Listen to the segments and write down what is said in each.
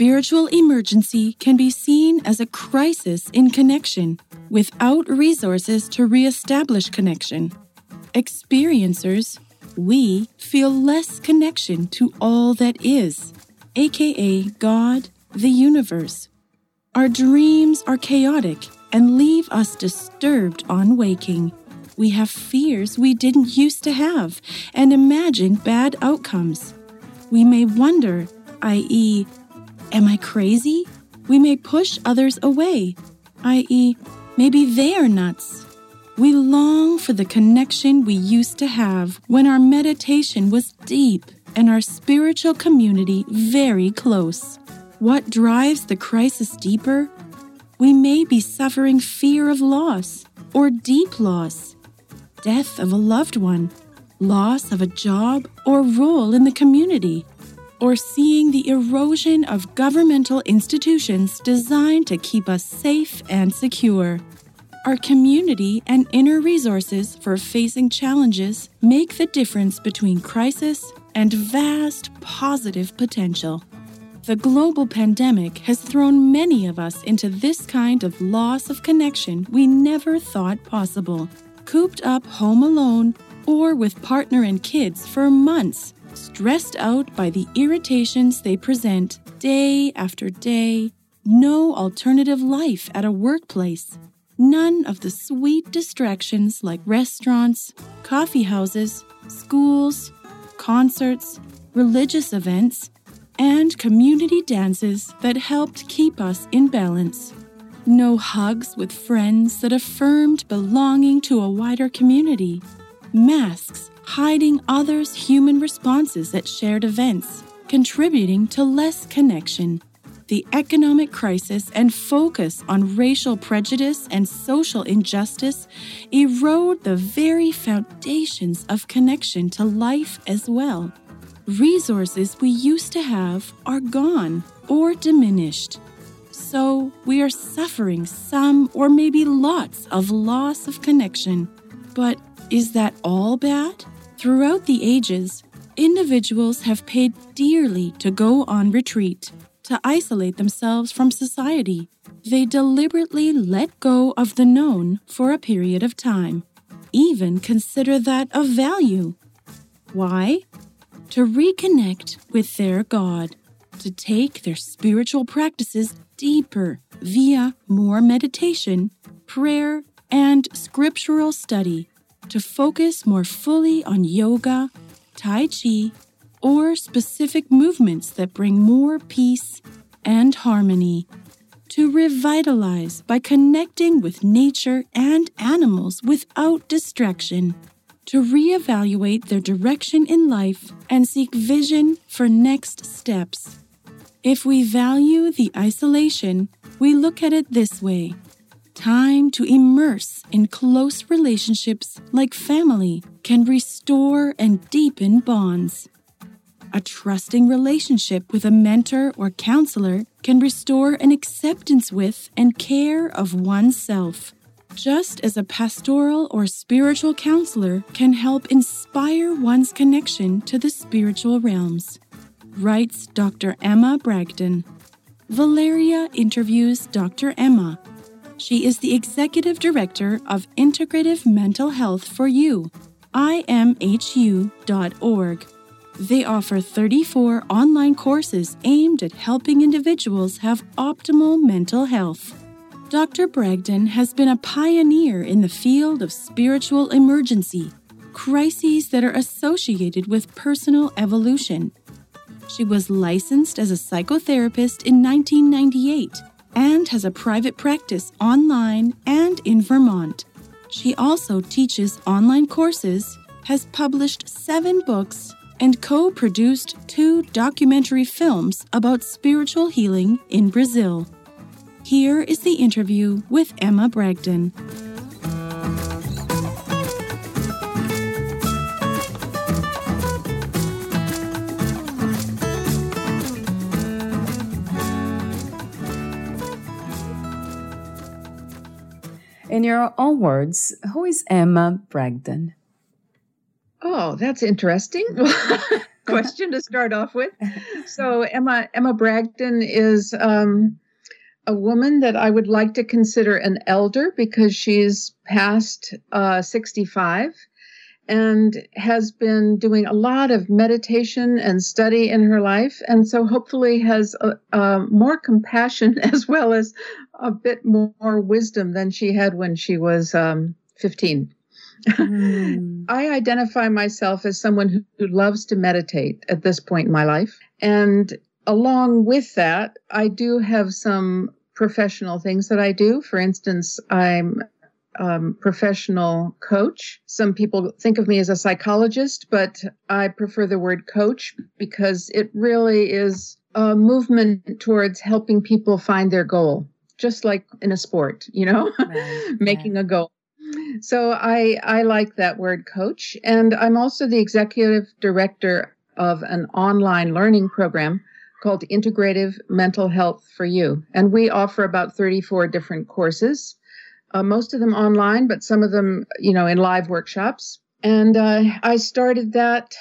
Spiritual emergency can be seen as a crisis in connection without resources to reestablish connection. Experiencers, we feel less connection to all that is, aka God, the universe. Our dreams are chaotic and leave us disturbed on waking. We have fears we didn't used to have and imagine bad outcomes. We may wonder, i.e., Am I crazy? We may push others away, i.e., maybe they are nuts. We long for the connection we used to have when our meditation was deep and our spiritual community very close. What drives the crisis deeper? We may be suffering fear of loss or deep loss, death of a loved one, loss of a job or role in the community or seeing the erosion of governmental institutions designed to keep us safe and secure. Our community and inner resources for facing challenges make the difference between crisis and vast positive potential. The global pandemic has thrown many of us into this kind of loss of connection we never thought possible. Cooped up home alone or with partner and kids for months stressed out by the irritations they present day after day, no alternative life at a workplace, none of the sweet distractions like restaurants, coffee houses, schools, concerts, religious events, and community dances that helped keep us in balance. No hugs with friends that affirmed belonging to a wider community. Masks hiding others' human responses at shared events, contributing to less connection. The economic crisis and focus on racial prejudice and social injustice erode the very foundations of connection to life as well. Resources we used to have are gone or diminished. So we are suffering some or maybe lots of loss of connection. But is that all bad? Throughout the ages, individuals have paid dearly to go on retreat, to isolate themselves from society. They deliberately let go of the known for a period of time, even consider that of value. Why? To reconnect with their God, to take their spiritual practices deeper via more meditation, prayer, and scriptural study to focus more fully on yoga, Tai Chi, or specific movements that bring more peace and harmony. To revitalize by connecting with nature and animals without distraction. To reevaluate their direction in life and seek vision for next steps. If we value the isolation, we look at it this way Time to immerse in close relationships like family can restore and deepen bonds. A trusting relationship with a mentor or counselor can restore an acceptance with and care of oneself. Just as a pastoral or spiritual counselor can help inspire one's connection to the spiritual realms, writes Dr. Emma Bragdon. Valeria interviews Dr. Emma she is the Executive Director of Integrative Mental Health for You, imhu.org. They offer 34 online courses aimed at helping individuals have optimal mental health. Dr. Bragdon has been a pioneer in the field of spiritual emergency, crises that are associated with personal evolution. She was licensed as a psychotherapist in 1998 and has a private practice online and in Vermont. She also teaches online courses, has published seven books, and co produced two documentary films about spiritual healing in Brazil. Here is the interview with Emma Bragdon. In your own words, who is Emma Bragdon? Oh, that's interesting. question to start off with. So Emma Emma Bragdon is um, a woman that I would like to consider an elder because she's past uh, 65 and has been doing a lot of meditation and study in her life. And so hopefully has a, a more compassion as well as a bit more wisdom than she had when she was um, 15. Mm. I identify myself as someone who, who loves to meditate at this point in my life. And along with that, I do have some professional things that I do. For instance, I'm um, professional coach. Some people think of me as a psychologist, but I prefer the word coach because it really is a movement towards helping people find their goal, just like in a sport, you know, right. making a goal. So I I like that word coach, and I'm also the executive director of an online learning program called Integrative Mental Health for You, and we offer about 34 different courses, uh, most of them online, but some of them you know in live workshops. And uh, I started that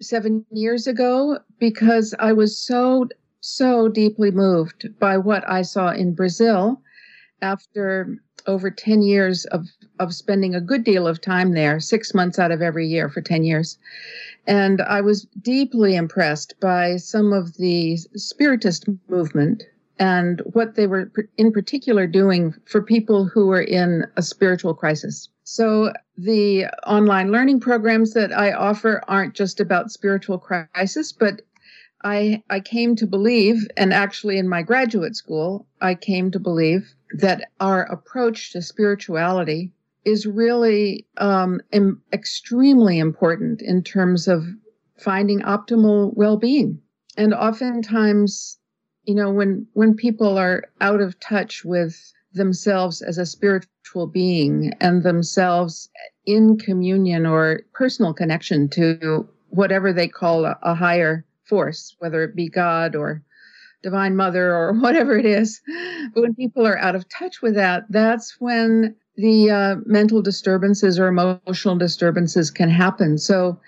seven years ago because I was so so deeply moved by what I saw in Brazil after over 10 years of, of spending a good deal of time there, six months out of every year for 10 years. And I was deeply impressed by some of the Spiritist movement and what they were in particular doing for people who were in a spiritual crisis. So the online learning programs that I offer aren't just about spiritual crisis, but I, I came to believe, and actually in my graduate school, I came to believe that our approach to spirituality is really um, extremely important in terms of finding optimal well-being. And oftentimes, you know, when when people are out of touch with themselves as a spiritual being and themselves in communion or personal connection to whatever they call a, a higher force, whether it be God or divine mother or whatever it is. But when people are out of touch with that, that's when the uh, mental disturbances or emotional disturbances can happen. So,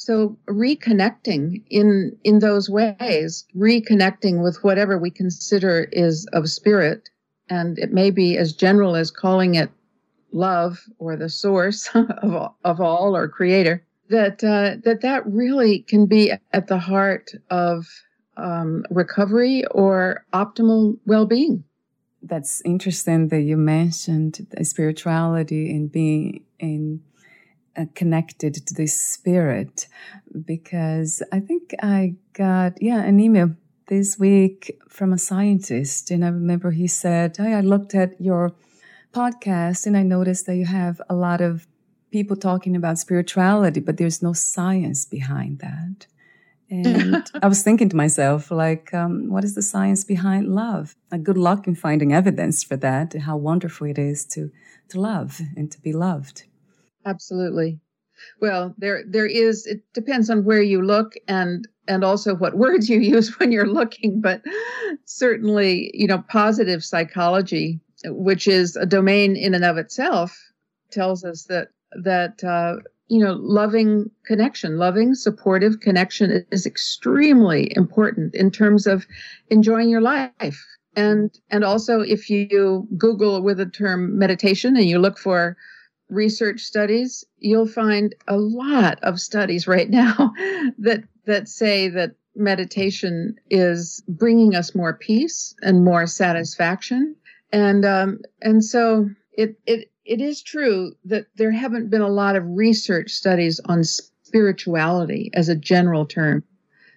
so reconnecting in in those ways, reconnecting with whatever we consider is of spirit, and it may be as general as calling it love or the source of all, of all or creator that uh, that that really can be at the heart of um, recovery or optimal well-being. That's interesting that you mentioned spirituality and being in connected to this spirit, because I think I got yeah an email this week from a scientist, and I remember he said, hey, "I looked at your." podcast and I noticed that you have a lot of people talking about spirituality, but there's no science behind that. And I was thinking to myself, like, um, what is the science behind love? Like, good luck in finding evidence for that. How wonderful it is to to love and to be loved. Absolutely. Well, there there is. It depends on where you look and and also what words you use when you're looking. But certainly, you know, positive psychology, which is a domain in and of itself, tells us that that uh, you know loving connection loving supportive connection is extremely important in terms of enjoying your life and and also if you google with the term meditation and you look for research studies you'll find a lot of studies right now that that say that meditation is bringing us more peace and more satisfaction and um, and so it it it is true that there haven't been a lot of research studies on spirituality as a general term.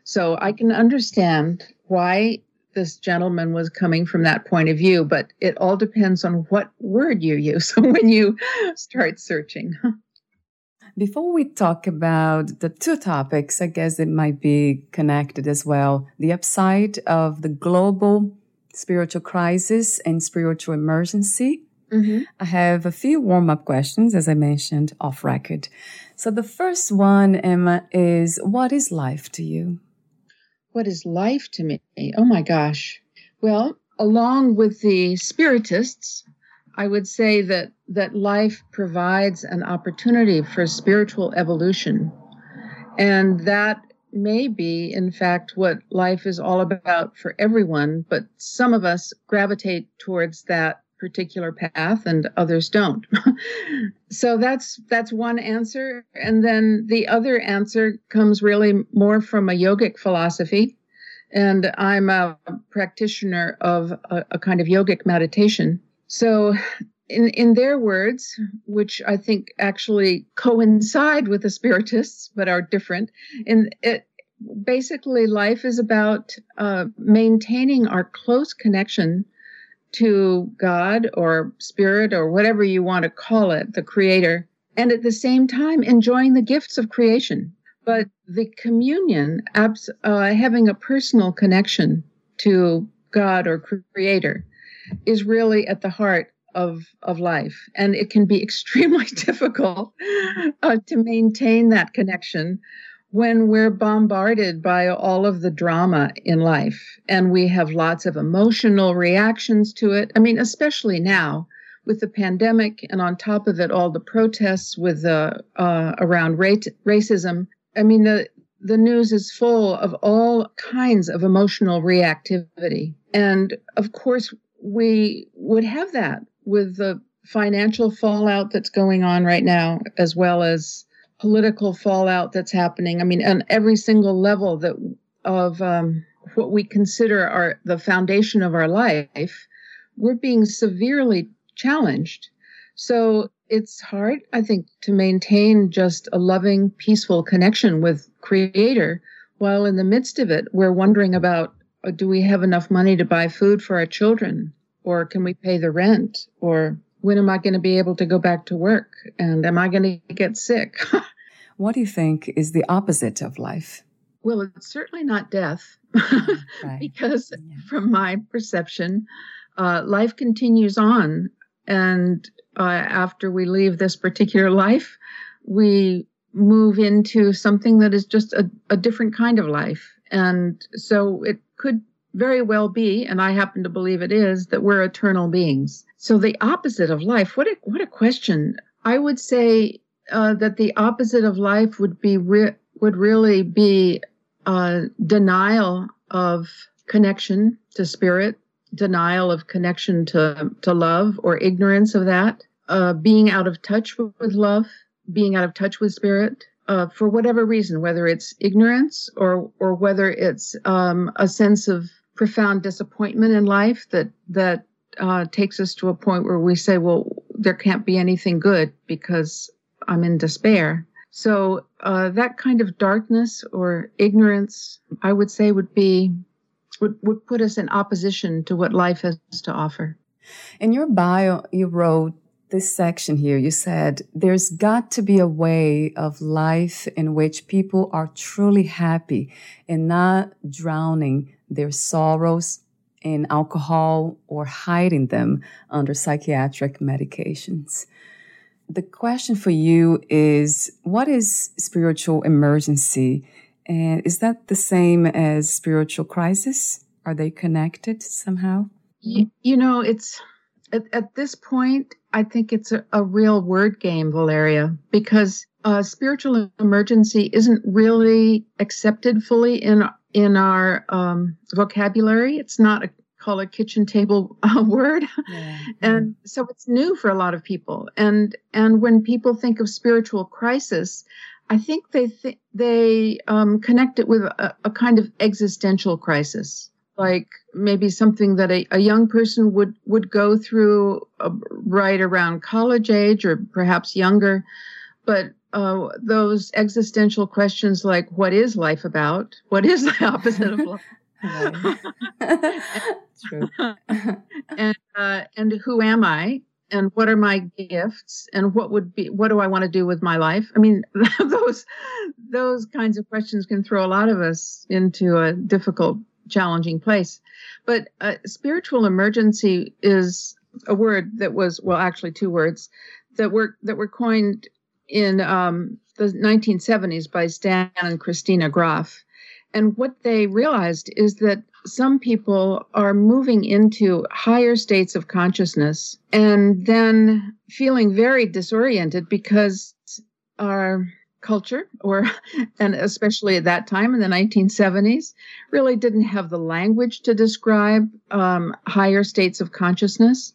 So I can understand why this gentleman was coming from that point of view, but it all depends on what word you use when you start searching. Before we talk about the two topics, I guess it might be connected as well. The upside of the global spiritual crisis and spiritual emergency. Mm-hmm. I have a few warm up questions, as I mentioned off record. So the first one, Emma, is what is life to you? What is life to me? Oh my gosh. Well, along with the spiritists, I would say that that life provides an opportunity for spiritual evolution. And that may be, in fact, what life is all about for everyone, but some of us gravitate towards that particular path and others don't. so that's that's one answer and then the other answer comes really more from a yogic philosophy and I'm a practitioner of a, a kind of yogic meditation. So in, in their words, which I think actually coincide with the spiritists but are different, in it basically life is about uh, maintaining our close connection to God or spirit or whatever you want to call it, the creator, and at the same time enjoying the gifts of creation. But the communion, abs- uh, having a personal connection to God or creator, is really at the heart of of life and it can be extremely difficult uh, to maintain that connection when we're bombarded by all of the drama in life and we have lots of emotional reactions to it. I mean especially now with the pandemic and on top of it all the protests with the uh, around race racism. I mean the the news is full of all kinds of emotional reactivity. And of course we would have that with the financial fallout that's going on right now, as well as political fallout that's happening. I mean, on every single level that of um, what we consider our the foundation of our life, we're being severely challenged. So it's hard, I think, to maintain just a loving, peaceful connection with Creator, while in the midst of it, we're wondering about uh, do we have enough money to buy food for our children? Or can we pay the rent? Or when am I going to be able to go back to work? And am I going to get sick? what do you think is the opposite of life? Well, it's certainly not death, right. because yeah. from my perception, uh, life continues on. And uh, after we leave this particular life, we move into something that is just a, a different kind of life. And so it could very well be, and I happen to believe it is, that we're eternal beings. So the opposite of life, what a, what a question. I would say uh, that the opposite of life would be re- would really be uh, denial of connection to spirit, denial of connection to, to love or ignorance of that, uh, being out of touch with love, being out of touch with spirit, uh, for whatever reason, whether it's ignorance or or whether it's um, a sense of profound disappointment in life that that uh, takes us to a point where we say, well, there can't be anything good because I'm in despair. So uh, that kind of darkness or ignorance, I would say, would be would, would put us in opposition to what life has to offer. In your bio, you wrote this section here. You said there's got to be a way of life in which people are truly happy and not drowning their sorrows in alcohol or hiding them under psychiatric medications. The question for you is what is spiritual emergency? And is that the same as spiritual crisis? Are they connected somehow? You, you know, it's at, at, this point, I think it's a, a real word game, Valeria, because uh, spiritual emergency isn't really accepted fully in in our um, vocabulary. It's not a call a kitchen table uh, word, yeah. and so it's new for a lot of people. And and when people think of spiritual crisis, I think they th- they um, connect it with a, a, kind of existential crisis. like maybe something that a, a young person would would go through uh, right around college age or perhaps younger but uh, those existential questions like what is life about what is the opposite of life true. And uh, and who am i? And what are my gifts? And what would be what do i want to do with my life? I mean those those kinds of questions can throw a lot of us into a difficult challenging place. But uh, spiritual emergency is a word that was well actually two words that were that were coined in um, the 1970s by stan and christina grof and what they realized is that some people are moving into higher states of consciousness and then feeling very disoriented because our culture or and especially at that time in the 1970s really didn't have the language to describe um, higher states of consciousness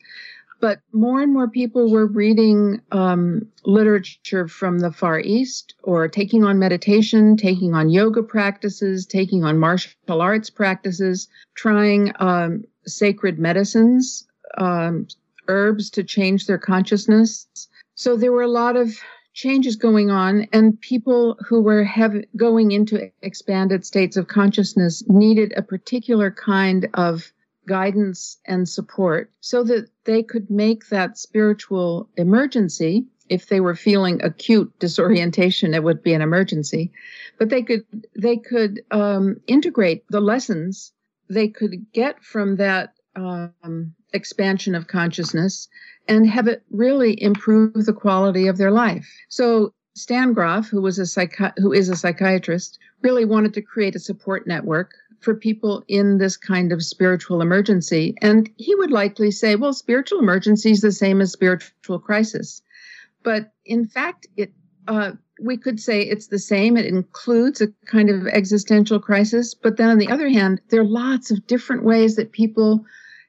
but more and more people were reading um, literature from the Far East or taking on meditation, taking on yoga practices, taking on martial arts practices, trying um, sacred medicines, um, herbs to change their consciousness. So there were a lot of changes going on, and people who were going into expanded states of consciousness needed a particular kind of guidance and support so that they could make that spiritual emergency. If they were feeling acute disorientation, it would be an emergency, but they could they could um, integrate the lessons they could get from that um, expansion of consciousness and have it really improve the quality of their life. So Stan Grof, who was a psychi- who is a psychiatrist, really wanted to create a support network for people in this kind of spiritual emergency. And he would likely say, well, spiritual emergency is the same as spiritual crisis. But in fact, it uh, we could say it's the same. It includes a kind of existential crisis. But then on the other hand, there are lots of different ways that people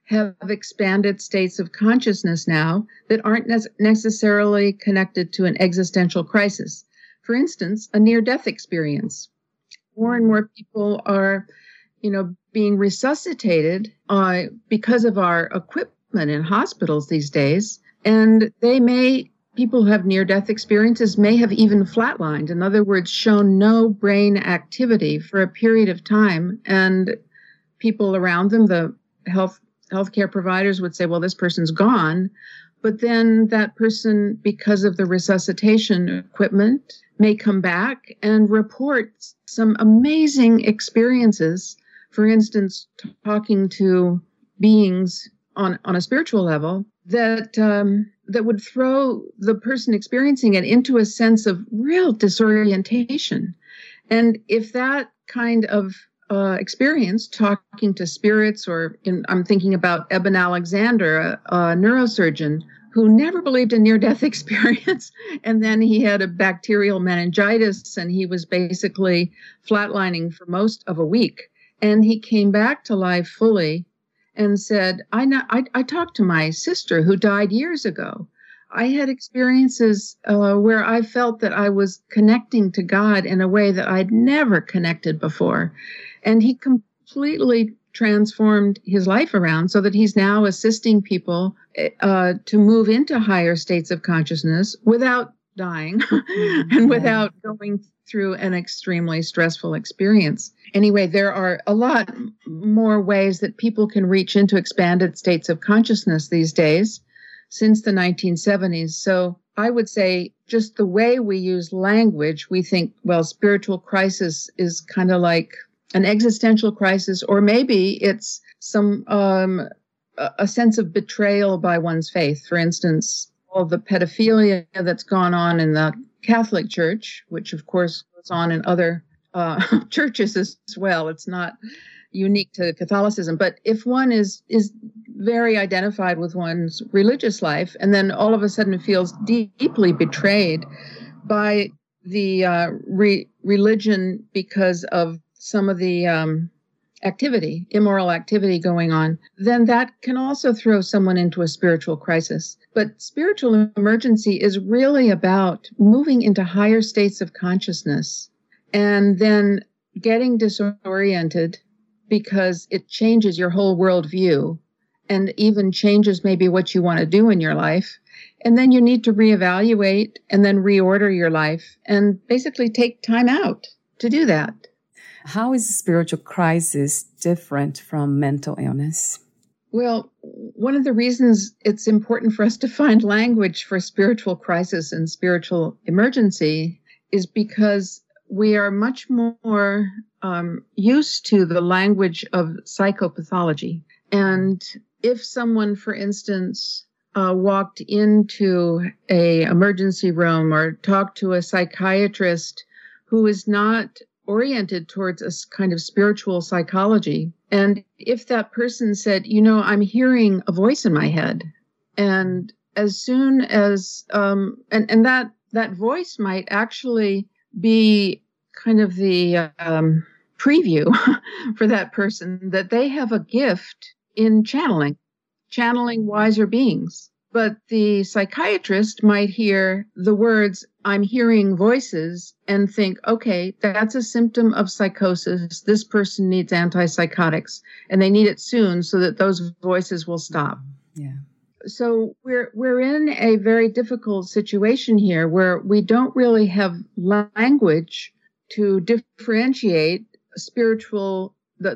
have expanded states of consciousness now that aren't ne- necessarily connected to an existential crisis. For instance, a near death experience. More and more people are you know, being resuscitated uh, because of our equipment in hospitals these days. And they may, people who have near death experiences may have even flatlined. In other words, shown no brain activity for a period of time. And people around them, the health healthcare providers would say, well, this person's gone. But then that person, because of the resuscitation equipment, may come back and report some amazing experiences for instance, talking to beings on, on a spiritual level that um, that would throw the person experiencing it into a sense of real disorientation. And if that kind of uh, experience, talking to spirits, or in, I'm thinking about Eben Alexander, a, a neurosurgeon who never believed in near death experience. And then he had a bacterial meningitis and he was basically flatlining for most of a week. And he came back to life fully and said, I, know, I, I talked to my sister who died years ago. I had experiences uh, where I felt that I was connecting to God in a way that I'd never connected before. And he completely transformed his life around so that he's now assisting people uh, to move into higher states of consciousness without dying mm-hmm. and without going through an extremely stressful experience. Anyway, there are a lot more ways that people can reach into expanded states of consciousness these days since the 1970s. So I would say just the way we use language, we think, well, spiritual crisis is kind of like an existential crisis, or maybe it's some um, a sense of betrayal by one's faith. For instance, all the pedophilia that's gone on in the Catholic Church, which of course goes on in other uh, churches as well. It's not unique to Catholicism, but if one is is very identified with one's religious life, and then all of a sudden feels deeply betrayed by the uh, re- religion because of some of the um, activity, immoral activity going on, then that can also throw someone into a spiritual crisis. But spiritual emergency is really about moving into higher states of consciousness and then getting disoriented because it changes your whole worldview and even changes maybe what you want to do in your life. And then you need to reevaluate and then reorder your life and basically take time out to do that. How is spiritual crisis different from mental illness? Well, one of the reasons it's important for us to find language for spiritual crisis and spiritual emergency is because we are much more um, used to the language of psychopathology. And if someone, for instance, uh, walked into a emergency room or talked to a psychiatrist who is not oriented towards a kind of spiritual psychology, and if that person said, you know, I'm hearing a voice in my head, and as soon as um, and and that that voice might actually be kind of the um, preview for that person that they have a gift in channeling, channeling wiser beings. But the psychiatrist might hear the words, I'm hearing voices, and think, okay, that's a symptom of psychosis. This person needs antipsychotics, and they need it soon so that those voices will stop. Yeah. So we're we're in a very difficult situation here where we don't really have language to differentiate spiritual the,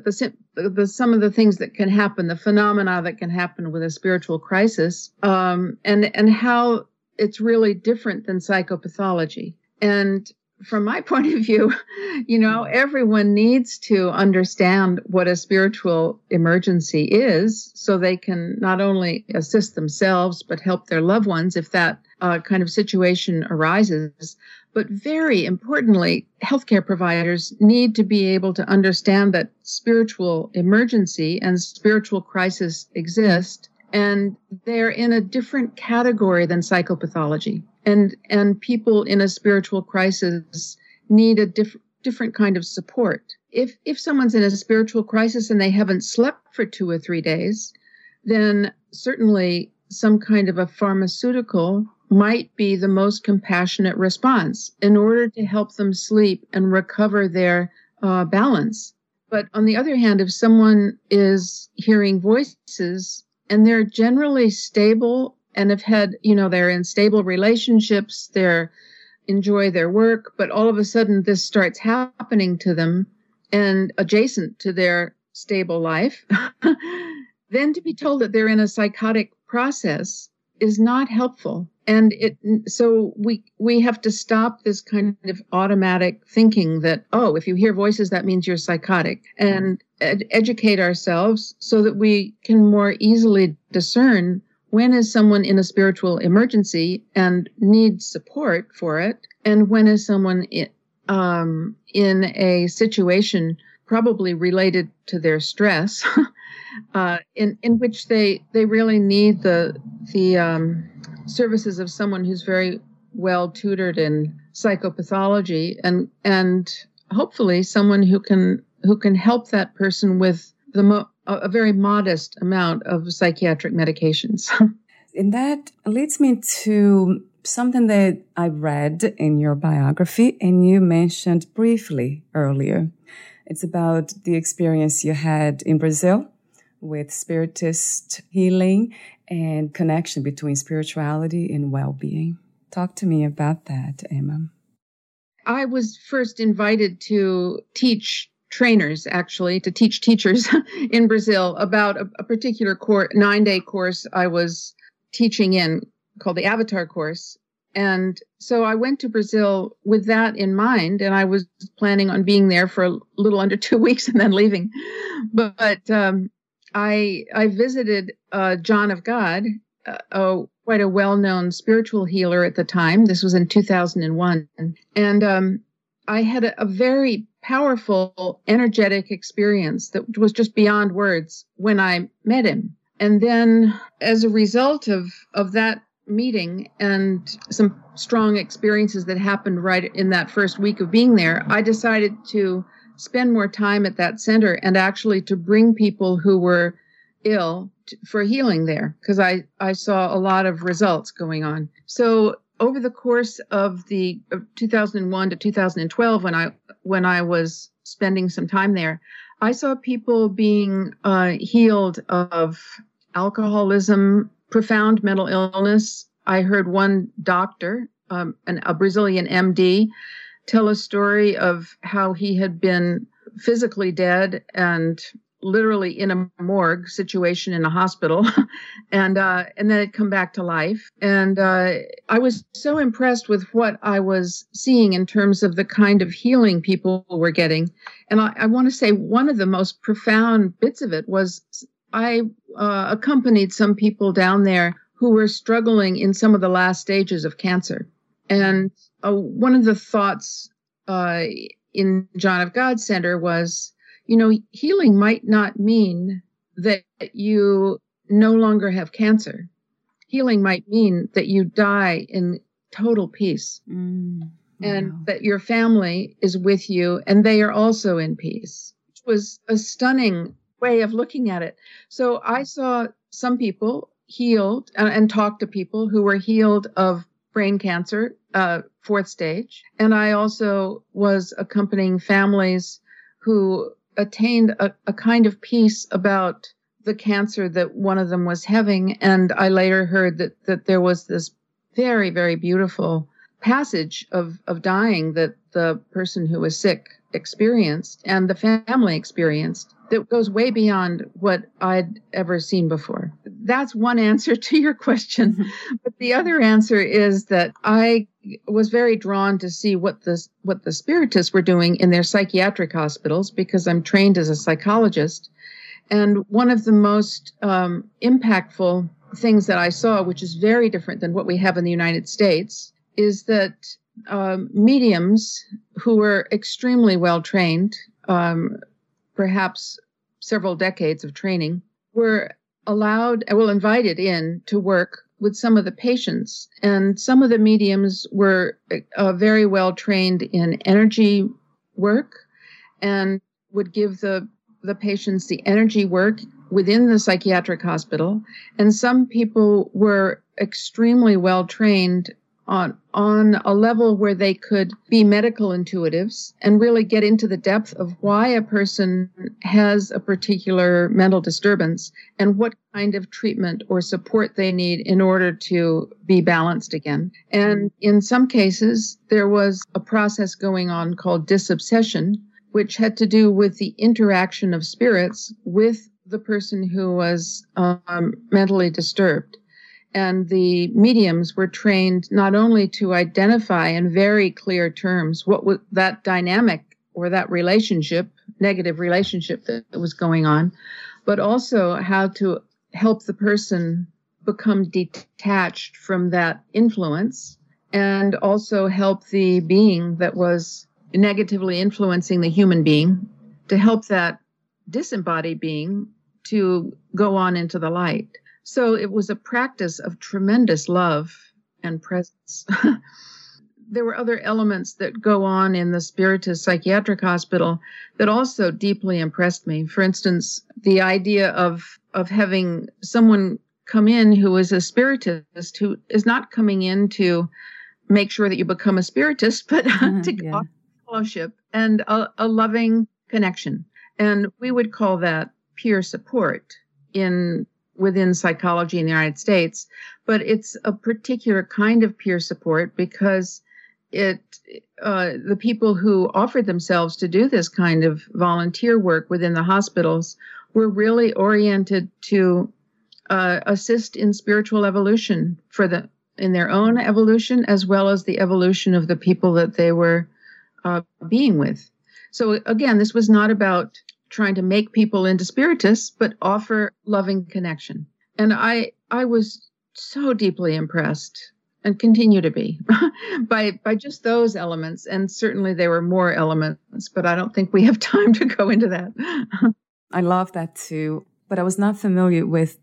the, the some of the things that can happen, the phenomena that can happen with a spiritual crisis, um, and and how it's really different than psychopathology. And from my point of view, you know, everyone needs to understand what a spiritual emergency is so they can not only assist themselves, but help their loved ones if that uh, kind of situation arises. But very importantly, healthcare providers need to be able to understand that spiritual emergency and spiritual crisis exist and they're in a different category than psychopathology. And and people in a spiritual crisis need a diff- different kind of support. If if someone's in a spiritual crisis and they haven't slept for 2 or 3 days, then certainly some kind of a pharmaceutical might be the most compassionate response in order to help them sleep and recover their uh, balance. But on the other hand, if someone is hearing voices and they're generally stable and have had, you know, they're in stable relationships, they're enjoy their work, but all of a sudden this starts happening to them and adjacent to their stable life, then to be told that they're in a psychotic process is not helpful. And it so we we have to stop this kind of automatic thinking that oh if you hear voices that means you're psychotic. And ed- educate ourselves so that we can more easily discern when is someone in a spiritual emergency and needs support for it and when is someone in, um, in a situation probably related to their stress uh, in in which they they really need the the um, services of someone who's very well tutored in psychopathology and and hopefully someone who can who can help that person with the mo- a very modest amount of psychiatric medications. and that leads me to something that I read in your biography and you mentioned briefly earlier. It's about the experience you had in Brazil with spiritist healing and connection between spirituality and well-being. Talk to me about that, Emma. I was first invited to teach trainers actually to teach teachers in Brazil about a, a particular course, nine day course I was teaching in called the Avatar course. And so I went to Brazil with that in mind, and I was planning on being there for a little under two weeks and then leaving. But, but um, I I visited uh, John of God, uh, quite a well-known spiritual healer at the time. This was in 2001, and um, I had a, a very powerful, energetic experience that was just beyond words when I met him. And then, as a result of of that meeting and some strong experiences that happened right in that first week of being there, I decided to spend more time at that center and actually to bring people who were ill t- for healing there because I, I saw a lot of results going on. So over the course of the of 2001 to 2012 when I when I was spending some time there, I saw people being uh, healed of alcoholism, profound mental illness. I heard one doctor, um, an, a Brazilian MD, tell a story of how he had been physically dead and literally in a morgue situation in a hospital and uh, and then it come back to life. And uh, i was so impressed with what i was seeing in terms of the kind of healing people were getting. And i, I want to say one of the most profound bits of it was i uh, accompanied some people down there who were struggling in some of the last stages of cancer. And uh, one of the thoughts uh, in john of god center was you know, healing might not mean that you no longer have cancer. Healing might mean that you die in total peace mm, wow. and that your family is with you and they are also in peace, which was a stunning way of looking at it. So I saw some people healed and, and talked to people who were healed of brain cancer, uh, fourth stage. And I also was accompanying families who attained a, a kind of peace about the cancer that one of them was having. And I later heard that, that there was this very, very beautiful passage of, of dying that the person who was sick experienced and the family experienced that goes way beyond what I'd ever seen before. That's one answer to your question. Mm-hmm. but the other answer is that I was very drawn to see what the what the spiritists were doing in their psychiatric hospitals because I'm trained as a psychologist. And one of the most um, impactful things that I saw, which is very different than what we have in the United States, is that um, mediums who were extremely well trained, um, perhaps several decades of training, were allowed, well, invited in to work with some of the patients. And some of the mediums were uh, very well trained in energy work and would give the, the patients the energy work within the psychiatric hospital. And some people were extremely well trained on on a level where they could be medical intuitives and really get into the depth of why a person has a particular mental disturbance and what kind of treatment or support they need in order to be balanced again. And in some cases, there was a process going on called disobsession, which had to do with the interaction of spirits with the person who was um, mentally disturbed and the mediums were trained not only to identify in very clear terms what was that dynamic or that relationship, negative relationship that was going on, but also how to help the person become detached from that influence and also help the being that was negatively influencing the human being to help that disembodied being to go on into the light. So it was a practice of tremendous love and presence. there were other elements that go on in the Spiritist Psychiatric Hospital that also deeply impressed me. For instance, the idea of of having someone come in who is a spiritist who is not coming in to make sure that you become a spiritist, but uh, to yeah. fellowship and a, a loving connection. And we would call that peer support in within psychology in the United States, but it's a particular kind of peer support because it uh, the people who offered themselves to do this kind of volunteer work within the hospitals were really oriented to uh, assist in spiritual evolution for the in their own evolution as well as the evolution of the people that they were uh, being with. So again, this was not about trying to make people into spiritists, but offer loving connection. And I I was so deeply impressed and continue to be by by just those elements. And certainly there were more elements but i don't think we have time to go into that. I love that too but i was not familiar with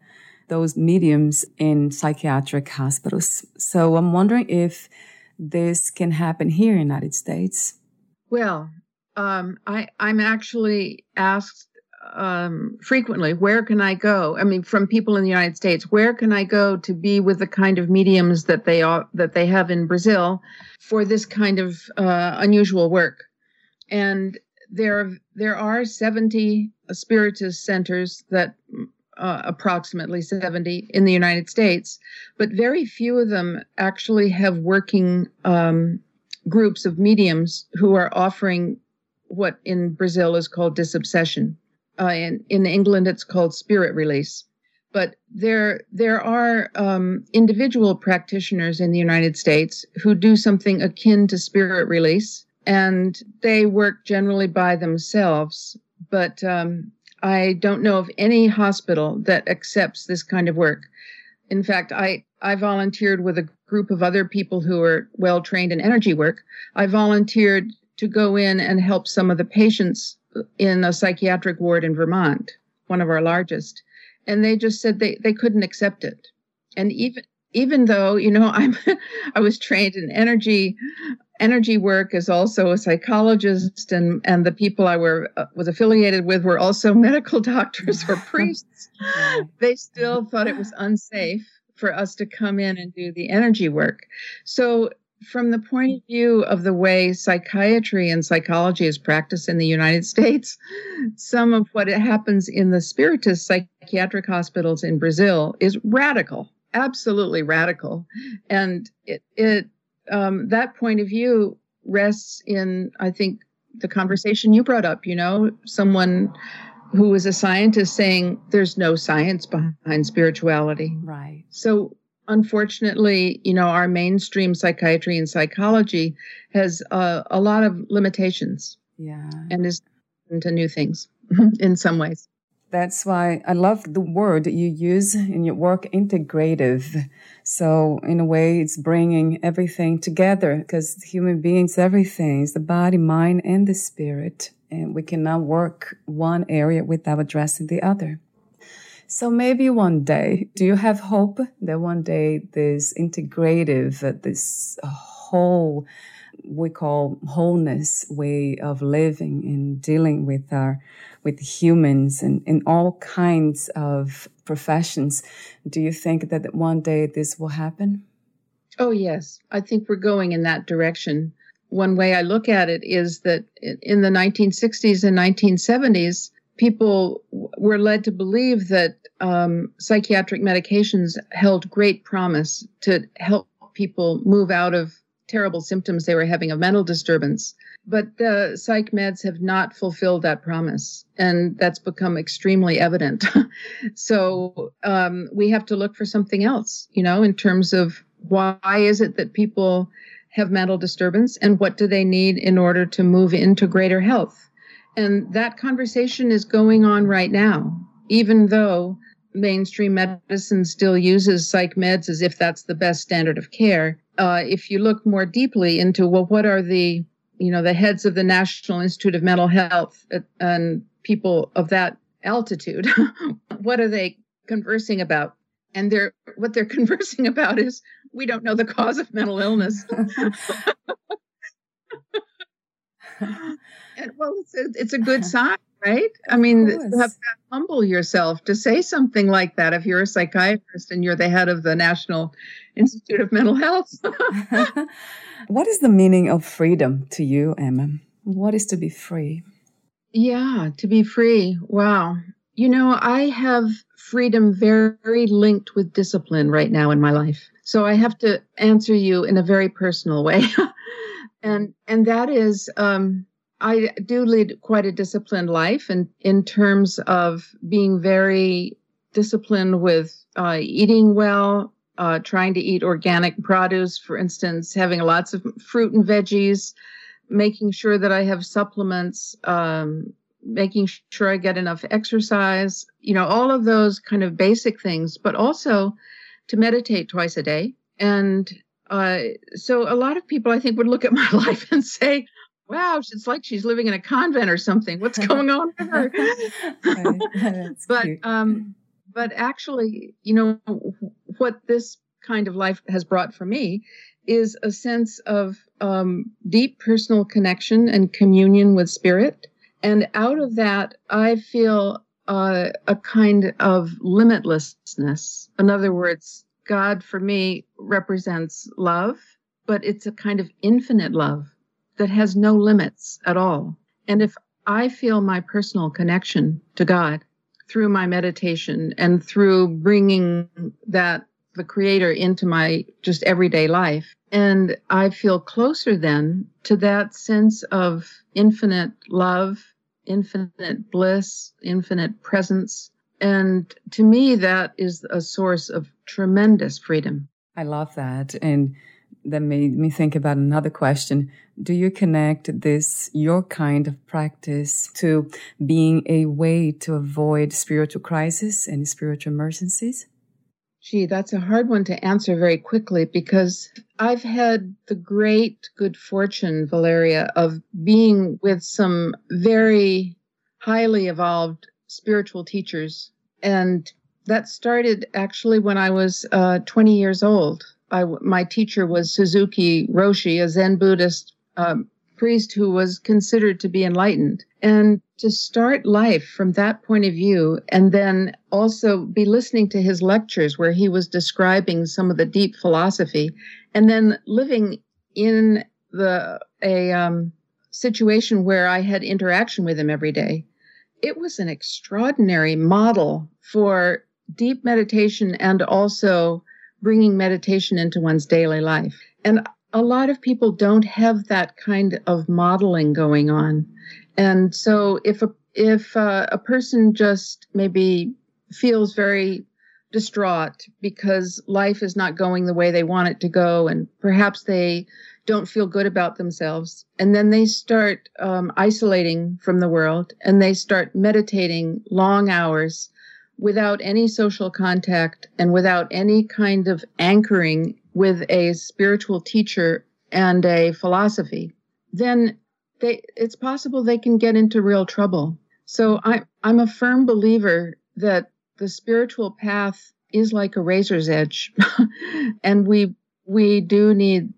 those mediums in psychiatric hospitals. So i'm wondering if this can happen here in the united states. Well um, I, I'm actually asked um, frequently, where can I go? I mean, from people in the United States, where can I go to be with the kind of mediums that they are that they have in Brazil for this kind of uh, unusual work? And there there are 70 spiritist centers that uh, approximately 70 in the United States, but very few of them actually have working um, groups of mediums who are offering what in Brazil is called disobsession. Uh, in, in England, it's called spirit release. But there, there are um, individual practitioners in the United States who do something akin to spirit release, and they work generally by themselves. But um, I don't know of any hospital that accepts this kind of work. In fact, I, I volunteered with a group of other people who are well trained in energy work. I volunteered to go in and help some of the patients in a psychiatric ward in Vermont, one of our largest. And they just said they, they couldn't accept it. And even even though, you know, I'm I was trained in energy energy work as also a psychologist and and the people I were uh, was affiliated with were also medical doctors or priests. they still thought it was unsafe for us to come in and do the energy work. So from the point of view of the way psychiatry and psychology is practiced in the United States, some of what happens in the spiritist psychiatric hospitals in Brazil is radical, absolutely radical, and it it um, that point of view rests in, I think, the conversation you brought up. You know, someone who was a scientist saying there's no science behind spirituality. Right. So unfortunately, you know, our mainstream psychiatry and psychology has uh, a lot of limitations. Yeah. And is into new things in some ways. That's why I love the word you use in your work, integrative. So in a way, it's bringing everything together because human beings, everything is the body, mind, and the spirit. And we cannot work one area without addressing the other. So maybe one day, do you have hope that one day this integrative, uh, this uh, whole, we call wholeness way of living and dealing with our with humans and in all kinds of professions. Do you think that one day this will happen? Oh, yes. I think we're going in that direction. One way I look at it is that in the 1960s and 1970s, people were led to believe that um, psychiatric medications held great promise to help people move out of terrible symptoms they were having of mental disturbance. But the psych meds have not fulfilled that promise, and that's become extremely evident. so um, we have to look for something else, you know, in terms of why is it that people have mental disturbance and what do they need in order to move into greater health? And that conversation is going on right now, even though mainstream medicine still uses psych meds as if that's the best standard of care. Uh, if you look more deeply into, well, what are the you know the heads of the National Institute of Mental Health and people of that altitude. what are they conversing about? And they're what they're conversing about is we don't know the cause of mental illness. and, well, it's a, it's a good sign, right? I mean, you have to humble yourself to say something like that if you're a psychiatrist and you're the head of the National Institute of Mental Health. what is the meaning of freedom to you, Emma? What is to be free? Yeah, to be free. Wow. You know, I have freedom very linked with discipline right now in my life. So I have to answer you in a very personal way. And and that is um I do lead quite a disciplined life and in, terms of being very disciplined with uh, eating well, uh, trying to eat organic produce, for instance, having lots of fruit and veggies, making sure that I have supplements, um, making sure I get enough exercise, you know, all of those kind of basic things, but also to meditate twice a day. And uh, so a lot of people, I think, would look at my life and say, wow, it's like she's living in a convent or something. What's going on with her? but um, but actually, you know, what this kind of life has brought for me is a sense of um, deep personal connection and communion with spirit. And out of that, I feel uh, a kind of limitlessness. In other words, God for me represents love, but it's a kind of infinite love that has no limits at all. And if I feel my personal connection to God through my meditation and through bringing that the creator into my just everyday life. And I feel closer then to that sense of infinite love, infinite bliss, infinite presence. And to me, that is a source of tremendous freedom. I love that. And that made me think about another question. Do you connect this, your kind of practice, to being a way to avoid spiritual crisis and spiritual emergencies? Gee, that's a hard one to answer very quickly because I've had the great good fortune, Valeria, of being with some very highly evolved spiritual teachers. And that started actually when I was uh, 20 years old. I, my teacher was Suzuki Roshi, a Zen Buddhist um, priest who was considered to be enlightened. And to start life from that point of view, and then also be listening to his lectures where he was describing some of the deep philosophy, and then living in the a um, situation where I had interaction with him every day. It was an extraordinary model for deep meditation and also bringing meditation into one's daily life. And a lot of people don't have that kind of modeling going on. And so if a if uh, a person just maybe feels very distraught because life is not going the way they want it to go and perhaps they don't feel good about themselves. And then they start um, isolating from the world and they start meditating long hours without any social contact and without any kind of anchoring with a spiritual teacher and a philosophy, then they, it's possible they can get into real trouble. So I, I'm a firm believer that the spiritual path is like a razor's edge, and we we do need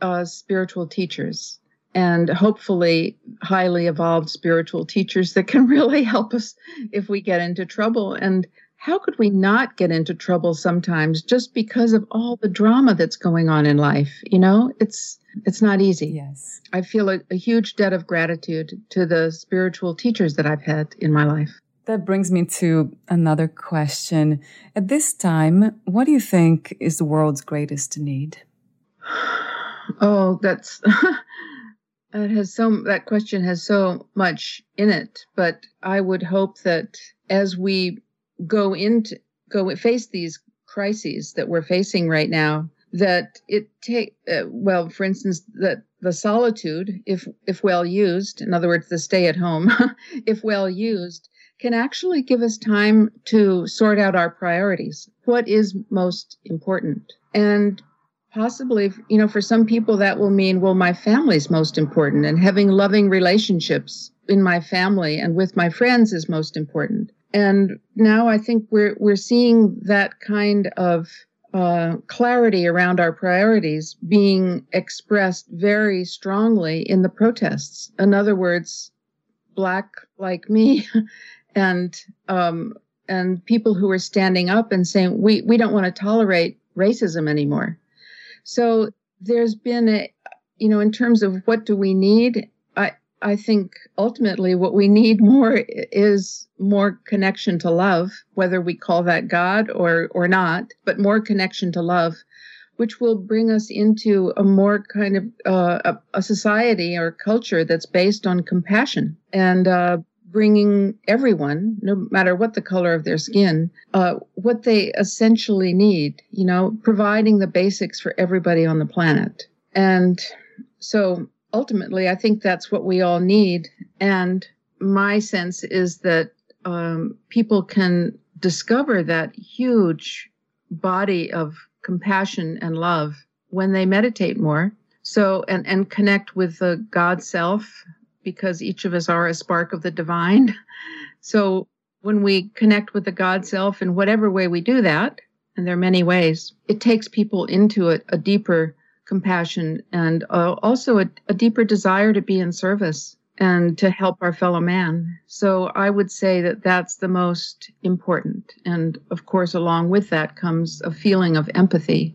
uh, spiritual teachers and hopefully highly evolved spiritual teachers that can really help us if we get into trouble. And how could we not get into trouble sometimes just because of all the drama that's going on in life? You know, it's it's not easy. Yes. I feel a, a huge debt of gratitude to the spiritual teachers that I've had in my life. That brings me to another question. At this time, what do you think is the world's greatest need? Oh, that's that has so that question has so much in it, but I would hope that as we go into go face these crises that we're facing right now, that it take uh, well, for instance, that the solitude, if if well used, in other words, the stay at home, if well used, can actually give us time to sort out our priorities. What is most important? And possibly you know for some people that will mean well my family's most important and having loving relationships in my family and with my friends is most important. And now i think we're we're seeing that kind of uh, clarity around our priorities being expressed very strongly in the protests. In other words black like me and um, and people who are standing up and saying we we don't want to tolerate racism anymore so there's been a, you know, in terms of what do we need, I, I think ultimately what we need more is more connection to love, whether we call that God or, or not, but more connection to love, which will bring us into a more kind of uh, a, a, society or culture that's based on compassion. And uh, bringing everyone, no matter what the color of their skin, uh, what they essentially need, you know, providing the basics for everybody on the planet. And so ultimately, I think that's what we all need. And my sense is that um, people can discover that huge body of compassion and love when they meditate more. So, and, and connect with the God self because each of us are a spark of the divine. So when we connect with the God self in whatever way we do that, and there are many ways, it takes people into a, a deeper compassion and uh, also a, a deeper desire to be in service and to help our fellow man. So I would say that that's the most important. And of course, along with that comes a feeling of empathy,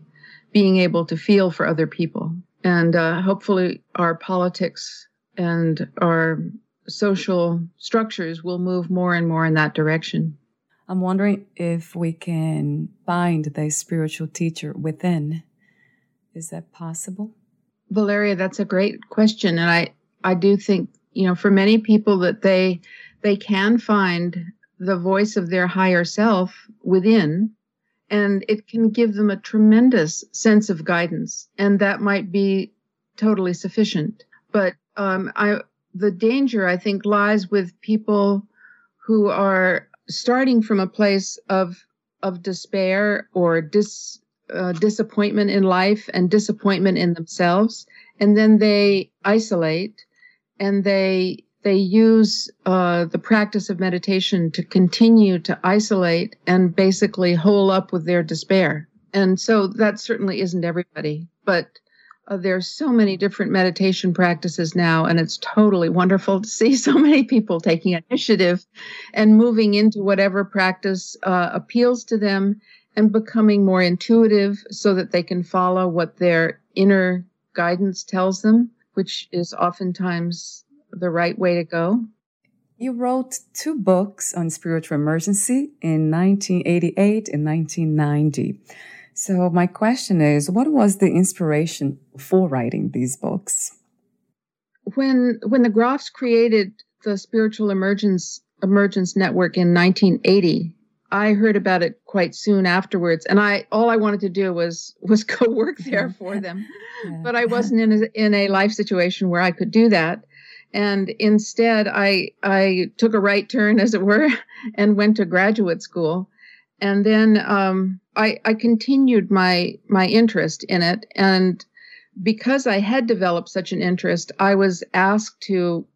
being able to feel for other people. And uh, hopefully, our politics and our social structures will move more and more in that direction. I'm wondering if we can find the spiritual teacher within. Is that possible? Valeria, that's a great question. And I, I do think, you know, for many people that they they can find the voice of their higher self within and it can give them a tremendous sense of guidance and that might be totally sufficient but um, I, the danger i think lies with people who are starting from a place of of despair or dis, uh, disappointment in life and disappointment in themselves and then they isolate and they they use uh, the practice of meditation to continue to isolate and basically hole up with their despair. And so that certainly isn't everybody, but uh, there's so many different meditation practices now, and it's totally wonderful to see so many people taking initiative and moving into whatever practice uh, appeals to them and becoming more intuitive so that they can follow what their inner guidance tells them, which is oftentimes the right way to go? You wrote two books on spiritual emergency in 1988 and 1990. So my question is, what was the inspiration for writing these books? When when the Grofs created the Spiritual Emergence Emergence Network in 1980, I heard about it quite soon afterwards, and I all I wanted to do was was go work there for them, yeah. but I wasn't in a, in a life situation where I could do that and instead I I took a right turn, as it were, and went to graduate school. And then um, I, I continued my my interest in it, and because I had developed such an interest, I was asked to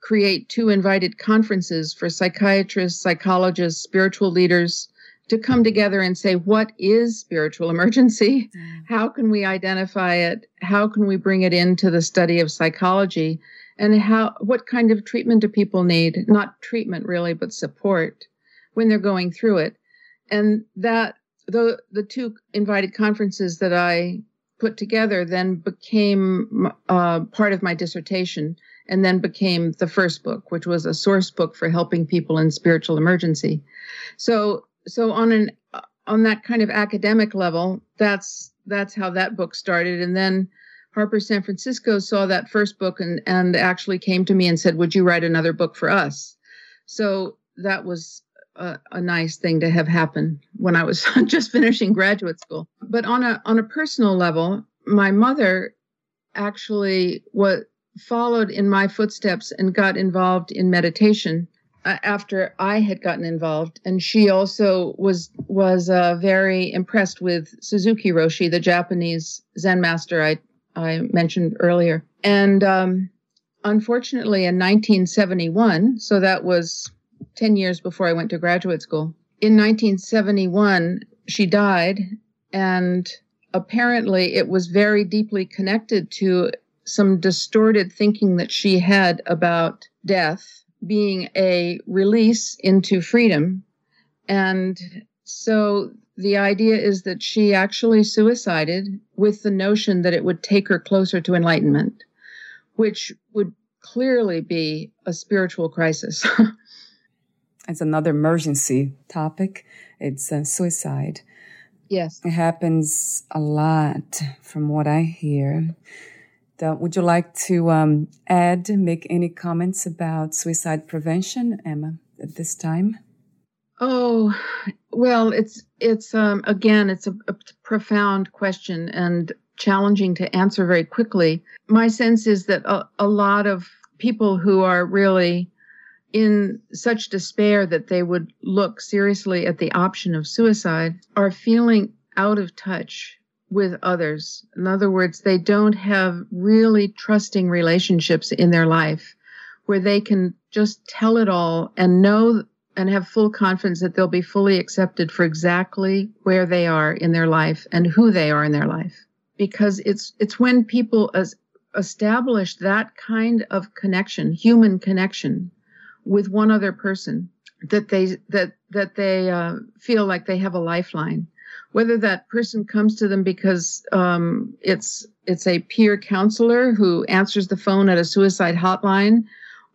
create two invited conferences for psychiatrists, psychologists, spiritual leaders to come together and say, what is spiritual emergency? Mm. How can we identify it? How can we bring it into the study of psychology? and how what kind of treatment do people need not treatment really but support when they're going through it and that the the two invited conferences that i put together then became uh, part of my dissertation and then became the first book which was a source book for helping people in spiritual emergency so so on an on that kind of academic level that's that's how that book started and then Harper San Francisco saw that first book and, and actually came to me and said, Would you write another book for us? So that was a, a nice thing to have happen when I was just finishing graduate school. But on a on a personal level, my mother actually was followed in my footsteps and got involved in meditation uh, after I had gotten involved, and she also was was uh, very impressed with Suzuki Roshi, the Japanese Zen master I I mentioned earlier. And um, unfortunately, in 1971, so that was 10 years before I went to graduate school, in 1971, she died. And apparently, it was very deeply connected to some distorted thinking that she had about death being a release into freedom. And so the idea is that she actually suicided with the notion that it would take her closer to enlightenment, which would clearly be a spiritual crisis. it's another emergency topic. It's uh, suicide. Yes. It happens a lot from what I hear. would you like to um, add, make any comments about suicide prevention, Emma, at this time? Oh, well, it's it's um, again, it's a, a profound question and challenging to answer very quickly. My sense is that a, a lot of people who are really in such despair that they would look seriously at the option of suicide are feeling out of touch with others. In other words, they don't have really trusting relationships in their life where they can just tell it all and know and have full confidence that they'll be fully accepted for exactly where they are in their life and who they are in their life because it's it's when people as establish that kind of connection human connection with one other person that they that that they uh, feel like they have a lifeline whether that person comes to them because um, it's it's a peer counselor who answers the phone at a suicide hotline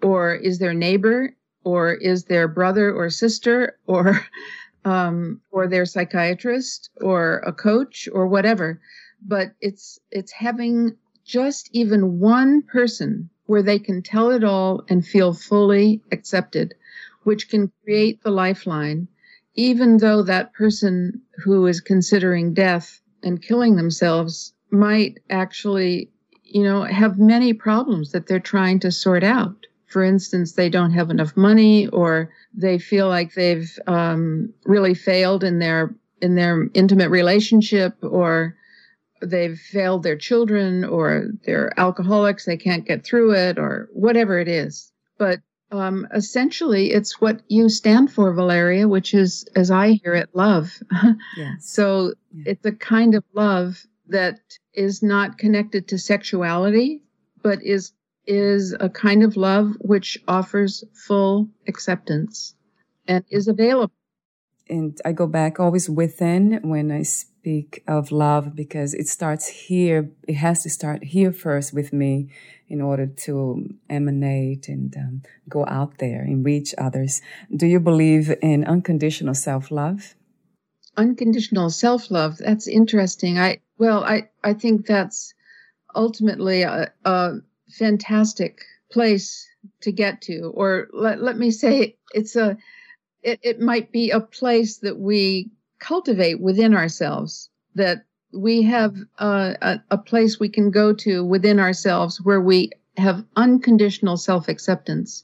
or is their neighbor, or is their brother or sister, or um, or their psychiatrist, or a coach, or whatever. But it's it's having just even one person where they can tell it all and feel fully accepted, which can create the lifeline, even though that person who is considering death and killing themselves might actually, you know, have many problems that they're trying to sort out. For instance, they don't have enough money, or they feel like they've um, really failed in their in their intimate relationship, or they've failed their children, or they're alcoholics, they can't get through it, or whatever it is. But um, essentially, it's what you stand for, Valeria, which is, as I hear it, love. Yes. so yeah. it's a kind of love that is not connected to sexuality, but is is a kind of love which offers full acceptance and is available. And I go back always within when I speak of love because it starts here. It has to start here first with me in order to emanate and um, go out there and reach others. Do you believe in unconditional self love? Unconditional self love. That's interesting. I well, I I think that's ultimately a, a fantastic place to get to, or let let me say it's a it, it might be a place that we cultivate within ourselves that we have uh, a, a place we can go to within ourselves where we have unconditional self acceptance.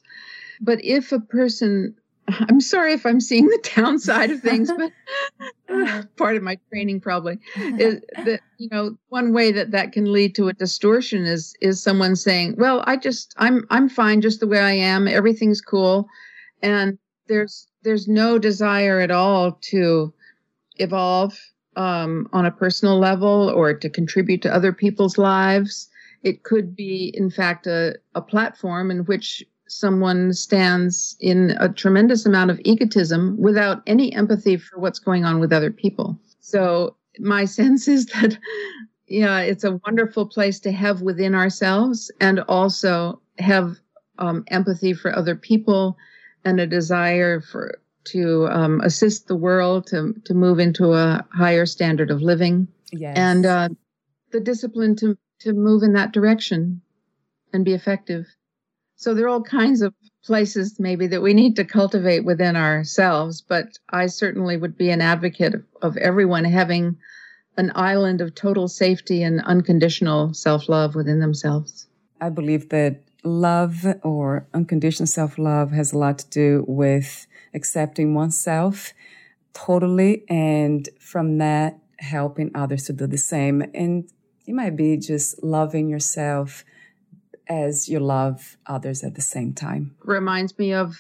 But if a person, I'm sorry if I'm seeing the downside of things, but part of my training probably is that you know one way that that can lead to a distortion is is someone saying, "Well, I just I'm I'm fine just the way I am. Everything's cool," and there's there's no desire at all to evolve um, on a personal level or to contribute to other people's lives. It could be, in fact, a, a platform in which someone stands in a tremendous amount of egotism without any empathy for what's going on with other people. So, my sense is that, yeah, it's a wonderful place to have within ourselves and also have um, empathy for other people and a desire for to um, assist the world to to move into a higher standard of living. Yes. And uh, the discipline to to move in that direction and be effective. So there are all kinds of places maybe that we need to cultivate within ourselves, but I certainly would be an advocate of, of everyone having an island of total safety and unconditional self love within themselves. I believe that love or unconditional self love has a lot to do with accepting oneself totally and from that helping others to do the same. And it might be just loving yourself as you love others at the same time. Reminds me of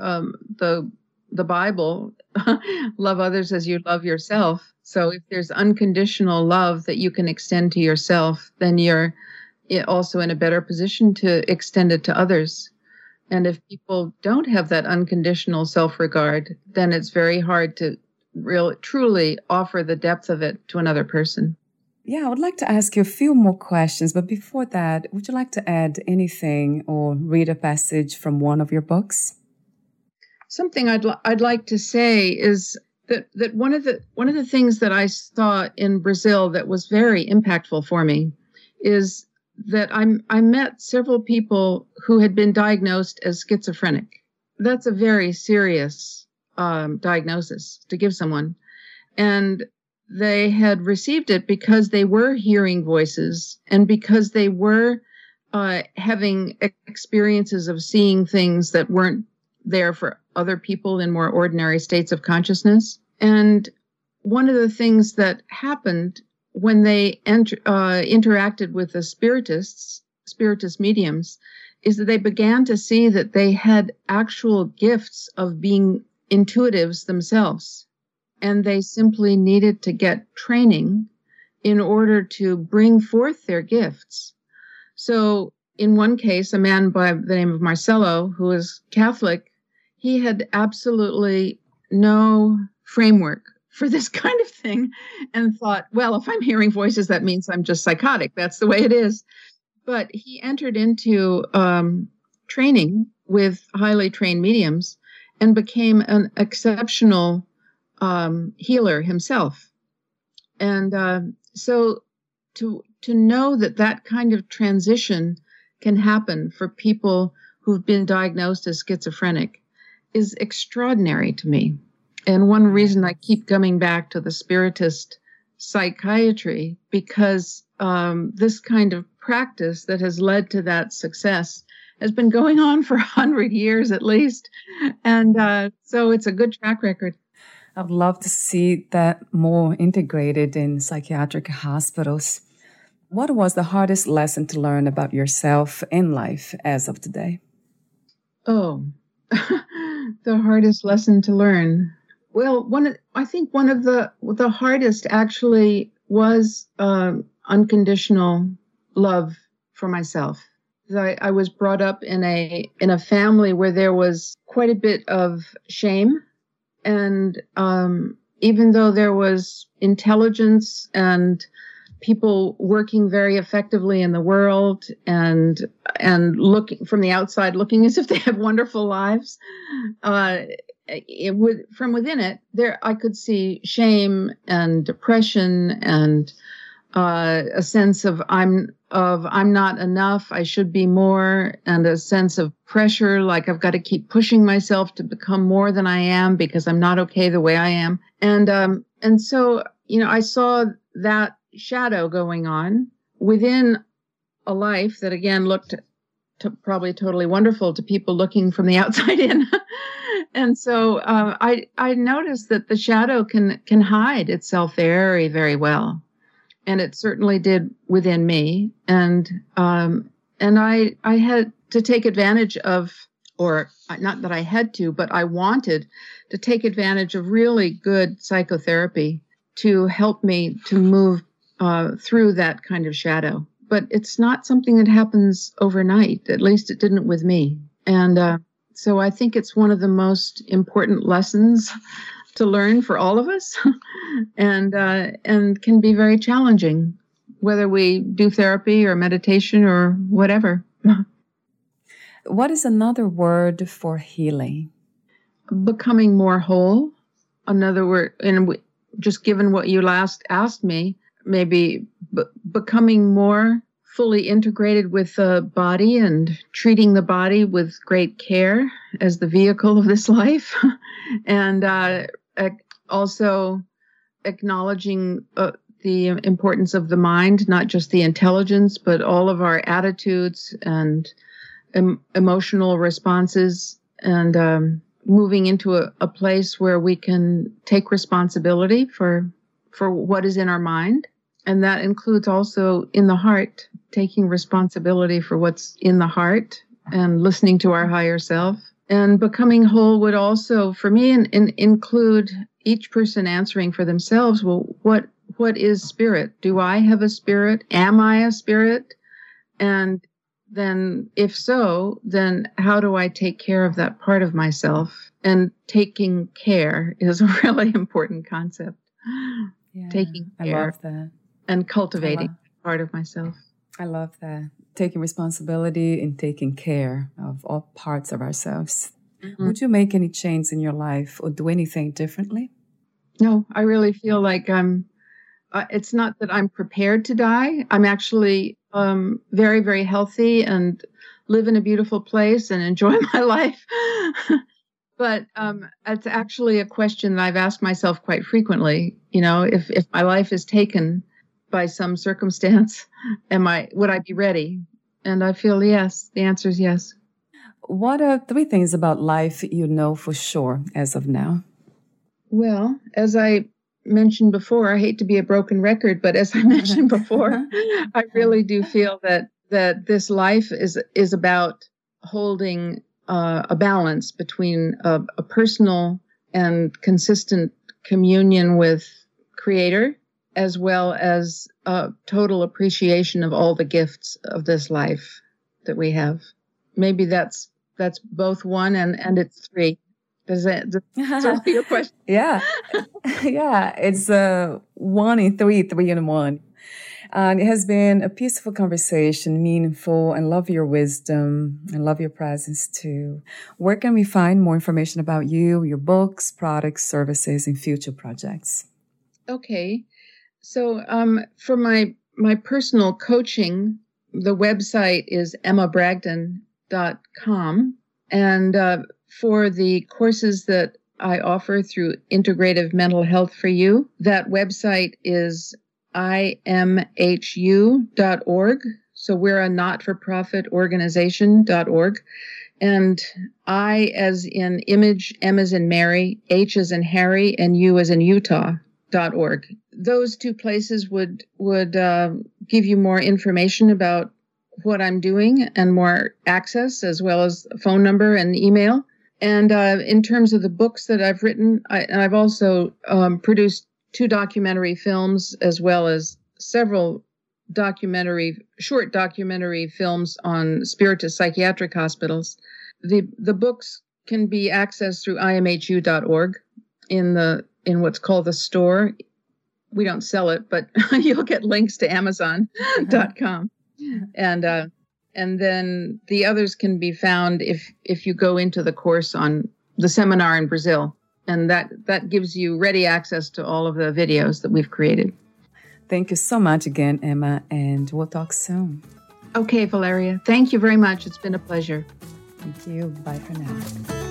um, the the Bible, love others as you love yourself. So if there's unconditional love that you can extend to yourself, then you're also in a better position to extend it to others. And if people don't have that unconditional self regard, then it's very hard to really truly offer the depth of it to another person. Yeah, I would like to ask you a few more questions, but before that, would you like to add anything or read a passage from one of your books? Something I'd li- I'd like to say is that that one of the one of the things that I saw in Brazil that was very impactful for me is that I I met several people who had been diagnosed as schizophrenic. That's a very serious um, diagnosis to give someone, and they had received it because they were hearing voices and because they were uh, having experiences of seeing things that weren't there for other people in more ordinary states of consciousness. And one of the things that happened when they ent- uh, interacted with the spiritists, spiritist mediums, is that they began to see that they had actual gifts of being intuitives themselves and they simply needed to get training in order to bring forth their gifts. So, in one case, a man by the name of Marcelo, who was Catholic, he had absolutely no framework for this kind of thing and thought, well, if I'm hearing voices, that means I'm just psychotic. That's the way it is. But he entered into um, training with highly trained mediums and became an exceptional um, healer himself. And uh, so to to know that that kind of transition can happen for people who've been diagnosed as schizophrenic is extraordinary to me. And one reason I keep coming back to the spiritist psychiatry because um, this kind of practice that has led to that success has been going on for a hundred years at least, and uh, so it's a good track record. I'd love to see that more integrated in psychiatric hospitals. What was the hardest lesson to learn about yourself in life as of today? Oh, the hardest lesson to learn. Well, one I think one of the the hardest actually was um, unconditional love for myself. I, I was brought up in a in a family where there was quite a bit of shame, and um, even though there was intelligence and people working very effectively in the world and and looking from the outside looking as if they had wonderful lives uh, it would from within it there i could see shame and depression and uh, a sense of i'm of i'm not enough i should be more and a sense of pressure like i've got to keep pushing myself to become more than i am because i'm not okay the way i am and um and so you know i saw that shadow going on within a life that again looked to probably totally wonderful to people looking from the outside in. And so uh, I I noticed that the shadow can can hide itself very very well, and it certainly did within me. And um, and I I had to take advantage of, or not that I had to, but I wanted to take advantage of really good psychotherapy to help me to move uh, through that kind of shadow. But it's not something that happens overnight. At least it didn't with me. And uh, so I think it's one of the most important lessons to learn for all of us, and uh, and can be very challenging, whether we do therapy or meditation or whatever. what is another word for healing? Becoming more whole. Another word, and just given what you last asked me, maybe becoming more fully integrated with the body and treating the body with great care as the vehicle of this life, and uh, also acknowledging uh, the importance of the mind, not just the intelligence, but all of our attitudes and em- emotional responses, and um, moving into a, a place where we can take responsibility for for what is in our mind. And that includes also in the heart, taking responsibility for what's in the heart and listening to our higher self. And becoming whole would also, for me, in, in, include each person answering for themselves. Well, what what is spirit? Do I have a spirit? Am I a spirit? And then, if so, then how do I take care of that part of myself? And taking care is a really important concept. Yeah, taking care. I love that and cultivating part of myself. I love that. Taking responsibility and taking care of all parts of ourselves. Mm-hmm. Would you make any change in your life or do anything differently? No, I really feel like I'm. Uh, it's not that I'm prepared to die. I'm actually um, very, very healthy and live in a beautiful place and enjoy my life. but um, it's actually a question that I've asked myself quite frequently. You know, if if my life is taken, by some circumstance am i would i be ready? And i feel yes the answer is yes. What are three things about life you know for sure as of now? Well as i mentioned before i hate to be a broken record but as i mentioned before i really do feel that that this life is is about holding uh, a balance between a, a personal and consistent communion with creator as well as a total appreciation of all the gifts of this life that we have. Maybe that's that's both one and and it's three. Does that, does that answer your question? yeah, yeah. It's uh, one in three, three in one. And it has been a peaceful conversation, meaningful, and love your wisdom and love your presence too. Where can we find more information about you, your books, products, services, and future projects? Okay. So um, for my my personal coaching, the website is emmabragdon.com. And uh, for the courses that I offer through Integrative Mental Health for You, that website is imhu.org. So we're a not for profit organization.org. And I, as in image, M as in Mary, H as in Harry, and U as in Utah.org. Those two places would would uh, give you more information about what I'm doing and more access, as well as phone number and email. And uh, in terms of the books that I've written, I, have also um, produced two documentary films as well as several documentary, short documentary films on spiritist psychiatric hospitals. The the books can be accessed through imhu.org in the in what's called the store. We don't sell it, but you'll get links to Amazon.com. and uh, and then the others can be found if if you go into the course on the seminar in Brazil, and that that gives you ready access to all of the videos that we've created. Thank you so much again, Emma, and we'll talk soon. Okay, Valeria. Thank you very much. It's been a pleasure. Thank you. Bye for now.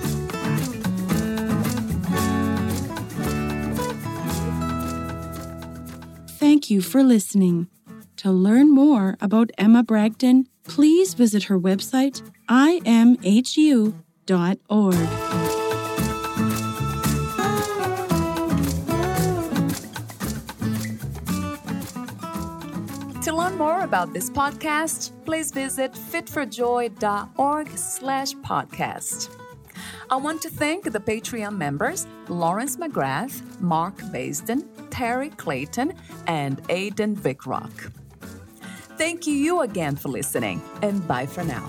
Thank you for listening. To learn more about Emma Bragdon, please visit her website, imhu.org. To learn more about this podcast, please visit fitforjoy.org slash podcast. I want to thank the Patreon members Lawrence McGrath, Mark Basden, Terry Clayton, and Aidan Vickrock. Thank you again for listening, and bye for now.